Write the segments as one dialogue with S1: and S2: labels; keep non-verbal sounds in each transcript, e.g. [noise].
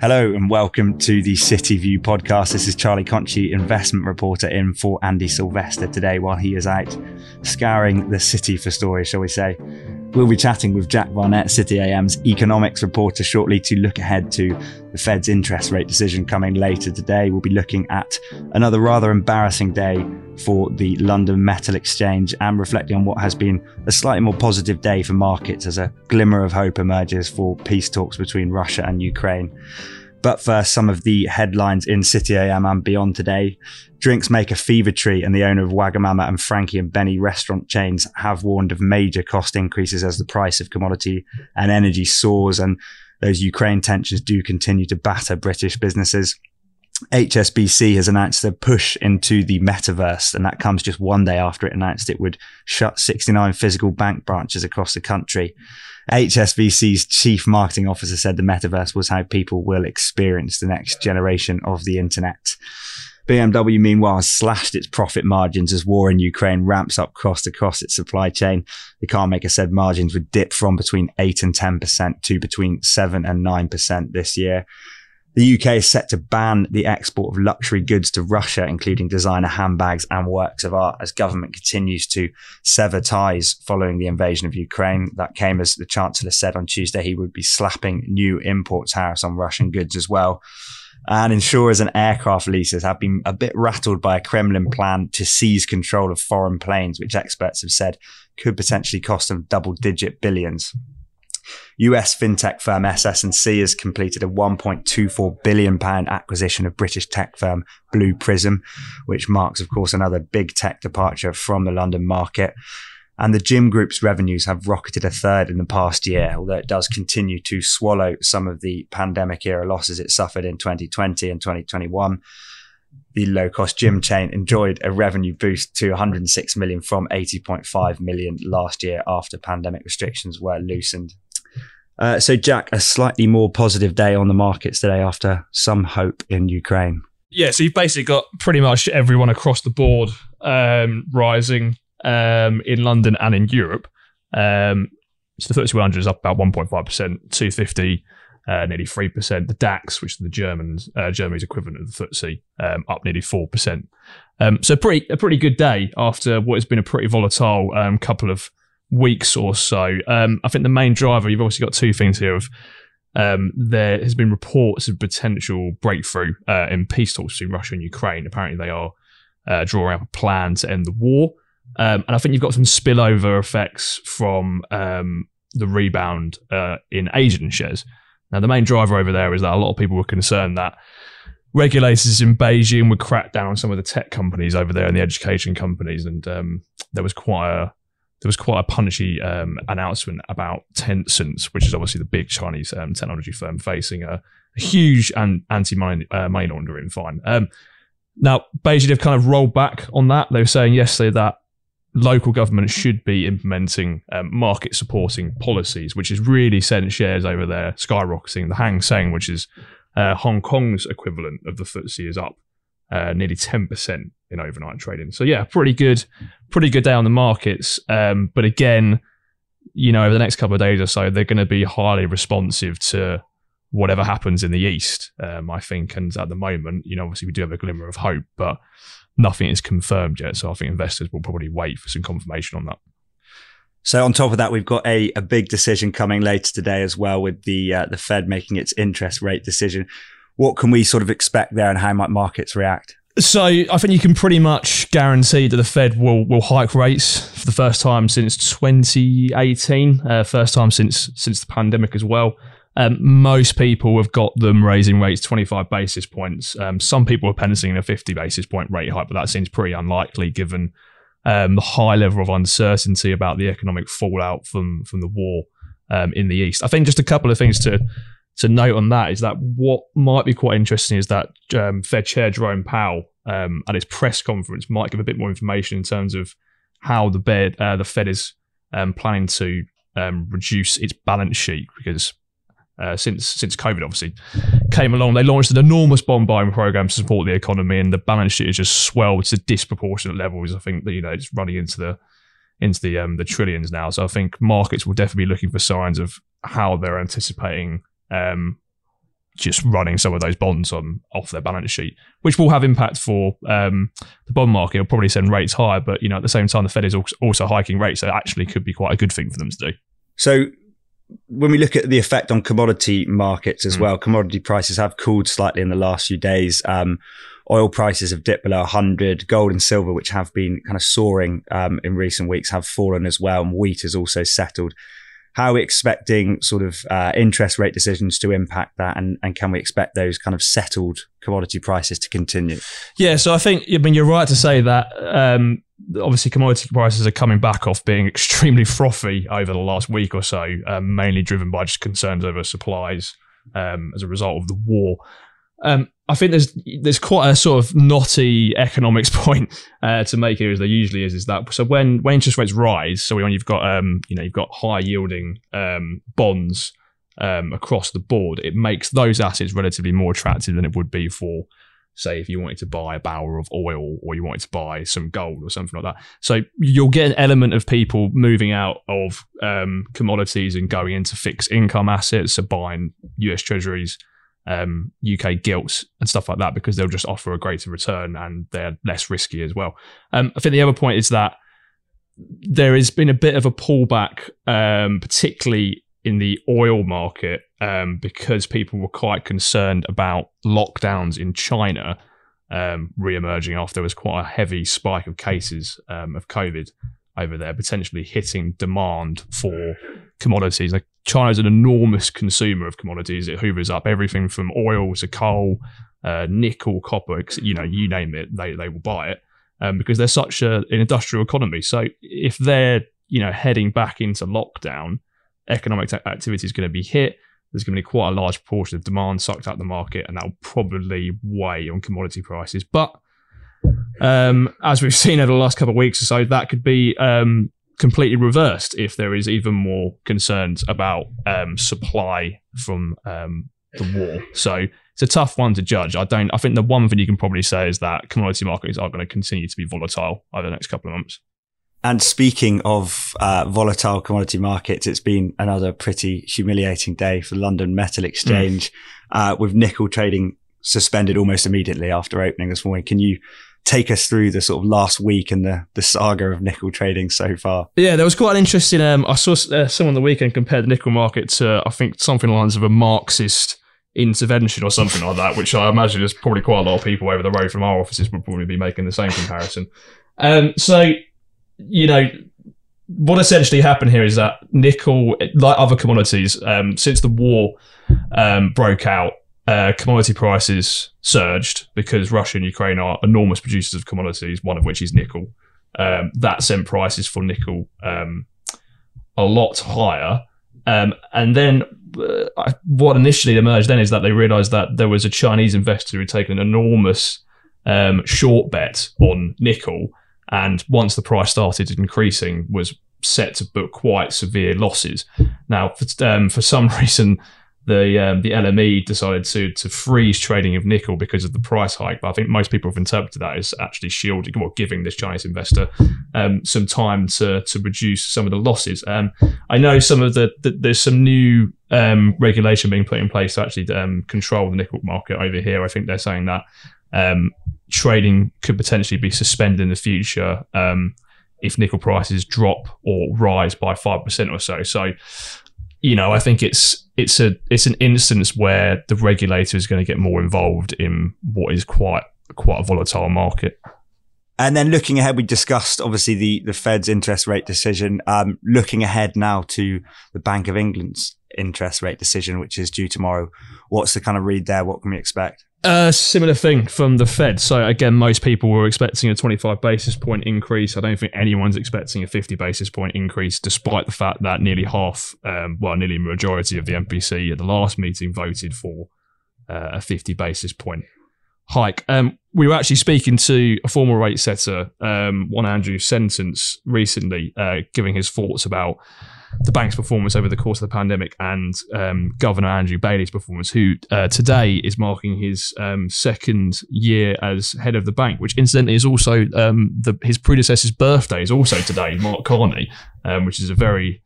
S1: Hello and welcome to the City View podcast. This is Charlie Conchie, investment reporter in for Andy Sylvester today while he is out scouring the city for stories, shall we say. We'll be chatting with Jack Barnett, City AM's economics reporter, shortly to look ahead to the Fed's interest rate decision coming later today. We'll be looking at another rather embarrassing day for the London Metal Exchange and reflecting on what has been a slightly more positive day for markets as a glimmer of hope emerges for peace talks between Russia and Ukraine. But first, some of the headlines in City AM and beyond today. Drinks make a FeverTree, and the owner of Wagamama and Frankie and Benny restaurant chains have warned of major cost increases as the price of commodity and energy soars, and those Ukraine tensions do continue to batter British businesses. HSBC has announced a push into the metaverse, and that comes just one day after it announced it would shut 69 physical bank branches across the country. HSBC's chief marketing officer said the metaverse was how people will experience the next generation of the internet. BMW, meanwhile, slashed its profit margins as war in Ukraine ramps up cost across its supply chain. The carmaker said margins would dip from between 8 and 10% to between 7 and 9% this year. The UK is set to ban the export of luxury goods to Russia, including designer handbags and works of art, as government continues to sever ties following the invasion of Ukraine. That came as the Chancellor said on Tuesday he would be slapping new import tariffs on Russian goods as well. And insurers and aircraft leases have been a bit rattled by a Kremlin plan to seize control of foreign planes, which experts have said could potentially cost them double digit billions. US fintech firm SS&C has completed a 1.24 billion pound acquisition of British tech firm Blue Prism, which marks, of course, another big tech departure from the London market. And the Gym Group's revenues have rocketed a third in the past year, although it does continue to swallow some of the pandemic era losses it suffered in 2020 and 2021 the low cost gym chain enjoyed a revenue boost to 106 million from 80.5 million last year after pandemic restrictions were loosened. Uh, so, Jack, a slightly more positive day on the markets today after some hope in Ukraine.
S2: Yeah, so you've basically got pretty much everyone across the board um, rising um, in London and in Europe. Um, so the FTSE 100 is up about 1.5%, 250, uh, nearly 3%. The DAX, which is the Germans, uh, Germany's equivalent of the FTSE, um, up nearly 4%. Um, so pretty a pretty good day after what has been a pretty volatile um, couple of weeks or so. Um, I think the main driver, you've obviously got two things here of um, there has been reports of potential breakthrough uh, in peace talks between Russia and Ukraine. Apparently, they are uh, drawing up a plan to end the war. Um, and I think you've got some spillover effects from um, the rebound uh, in Asian shares. Now, the main driver over there is that a lot of people were concerned that regulators in Beijing would crack down on some of the tech companies over there and the education companies. And um, there was quite a there was quite a punchy um, announcement about Tencent, which is obviously the big Chinese um, technology firm facing a, a huge and anti-money uh, laundering fine. Um, now, Beijing have kind of rolled back on that. They were saying yesterday that local government should be implementing um, market supporting policies, which has really sent shares over there skyrocketing. The Hang Seng, which is uh, Hong Kong's equivalent of the FTSE, is up uh, nearly 10% in overnight trading. So yeah, pretty good, pretty good day on the markets. Um, but again, you know, over the next couple of days or so, they're going to be highly responsive to whatever happens in the east. Um, I think, and at the moment, you know, obviously we do have a glimmer of hope, but nothing is confirmed yet. So I think investors will probably wait for some confirmation on that.
S1: So on top of that, we've got a, a big decision coming later today as well, with the uh, the Fed making its interest rate decision what can we sort of expect there and how might markets react?
S2: So I think you can pretty much guarantee that the Fed will will hike rates for the first time since 2018, uh, first time since since the pandemic as well. Um, most people have got them raising rates 25 basis points. Um, some people are penciling a 50 basis point rate hike, but that seems pretty unlikely given um, the high level of uncertainty about the economic fallout from from the war um, in the east. I think just a couple of things to to note on that is that what might be quite interesting is that um, Fed Chair Jerome Powell um, at his press conference might give a bit more information in terms of how the, bed, uh, the Fed is um, planning to um, reduce its balance sheet because uh, since since COVID obviously came along, they launched an enormous bond buying program to support the economy, and the balance sheet has just swelled to disproportionate levels. I think that you know it's running into the into the um, the trillions now. So I think markets will definitely be looking for signs of how they're anticipating um, just running some of those bonds on off their balance sheet, which will have impact for um, the bond market. It'll probably send rates higher, but you know at the same time the Fed is also hiking rates, so it actually could be quite a good thing for them to do.
S1: So when we look at the effect on commodity markets as mm. well, commodity prices have cooled slightly in the last few days. Um, oil prices have dipped below 100. Gold and silver, which have been kind of soaring um, in recent weeks, have fallen as well. And wheat has also settled. How are we expecting sort of uh, interest rate decisions to impact that? And, and can we expect those kind of settled commodity prices to continue?
S2: Yeah, so I think, I mean, you're right to say that. Um, obviously commodity prices are coming back off being [laughs] extremely frothy over the last week or so, um, mainly driven by just concerns over supplies um, as a result of the war. Um, I think there's there's quite a sort of knotty economics [laughs] point uh, to make here, as there usually is. Is that so when when interest rates rise, so when you've got um you know you've got high yielding um, bonds um, across the board, it makes those assets relatively more attractive than it would be for say if you wanted to buy a barrel of oil or you wanted to buy some gold or something like that. So you'll get an element of people moving out of um, commodities and going into fixed income assets, so buying US treasuries, um, UK gilts and stuff like that because they'll just offer a greater return and they're less risky as well. Um, I think the other point is that there has been a bit of a pullback, um, particularly in the oil market um, because people were quite concerned about lockdowns in China um, re-emerging after there was quite a heavy spike of cases um, of COVID over there, potentially hitting demand for commodities. Like China's an enormous consumer of commodities. It hoovers up everything from oil to coal, uh, nickel, copper. You know, you name it, they they will buy it um, because they're such a, an industrial economy. So if they're you know heading back into lockdown, economic activity is going to be hit. There's going to be quite a large portion of demand sucked out the market, and that will probably weigh on commodity prices. But um, as we've [laughs] seen over the last couple of weeks or so, that could be um, completely reversed if there is even more concerns about um, supply from um, the war. So it's a tough one to judge. I don't. I think the one thing you can probably say is that commodity markets are going to continue to be volatile over the next couple of months.
S1: And speaking of uh, volatile commodity markets, it's been another pretty humiliating day for the London Metal Exchange, mm. uh, with nickel trading suspended almost immediately after opening this morning. Can you take us through the sort of last week and the, the saga of nickel trading so far?
S2: Yeah, there was quite an interesting. Um, I saw uh, someone the weekend compare the nickel market to, I think, something lines of a Marxist intervention or something like that, which I imagine there's probably quite a lot of people over the road from our offices would probably be making the same comparison. Um, so you know, what essentially happened here is that nickel, like other commodities, um, since the war um, broke out, uh, commodity prices surged because Russia and Ukraine are enormous producers of commodities, one of which is nickel. Um, that sent prices for nickel um, a lot higher. Um, and then uh, what initially emerged then is that they realized that there was a Chinese investor who had taken an enormous um, short bet on nickel and once the price started increasing, was set to book quite severe losses. Now, for, um, for some [laughs] reason, the um, the LME decided to to freeze trading of nickel because of the price hike. But I think most people have interpreted that as actually shielding or giving this Chinese investor um, some time to to reduce some of the losses. Um, I know some of the, the there's some new um, regulation being put in place to actually um, control the nickel market over here. I think they're saying that um, trading could potentially be suspended in the future if nickel prices drop or rise by five percent or so. So, you know, I think it's it's a it's an instance where the regulator is going to get more involved in what is quite quite a volatile market.
S1: And then looking ahead, we discussed obviously the the Fed's interest rate decision. Um, looking ahead now to the Bank of England's interest rate decision, which is due tomorrow. What's the kind of read there? What can we expect?
S2: A similar thing from the Fed. So again, most people were expecting a 25 basis point increase. I don't think anyone's expecting a 50 basis point increase, despite the fact that nearly half, um, well, nearly majority of the MPC at the last meeting voted for uh, a 50 basis point hike. Um, we were actually speaking to a former rate setter, um, one Andrew Sentance, recently, uh, giving his thoughts about the bank's performance over the course of the pandemic and um, Governor Andrew Bailey's performance, who uh, today is marking his um, second year as head of the bank, which incidentally is also um, the, his predecessor's birthday is also today, Mark Carney, um, which is a very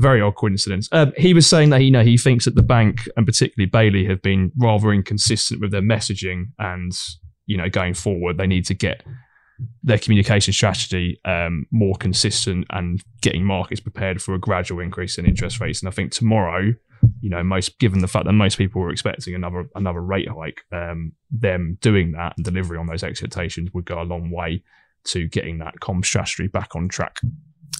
S2: very odd coincidence. Um, he was saying that you know he thinks that the bank and particularly Bailey have been rather inconsistent with their messaging, and you know going forward they need to get their communication strategy um, more consistent and getting markets prepared for a gradual increase in interest rates. And I think tomorrow, you know, most given the fact that most people were expecting another another rate hike, um, them doing that and delivery on those expectations would go a long way to getting that com strategy back on track.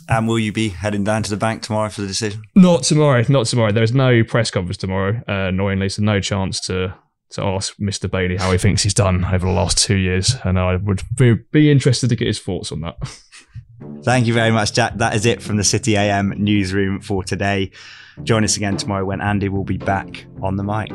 S1: And will you be heading down to the bank tomorrow for the decision?
S2: Not tomorrow. Not tomorrow. There's no press conference tomorrow. Uh, annoyingly, so no chance to to ask Mr. Bailey how he thinks he's done over the last two years, and I would be, be interested to get his thoughts on that.
S1: Thank you very much, Jack. That is it from the City AM newsroom for today. Join us again tomorrow when Andy will be back on the mic.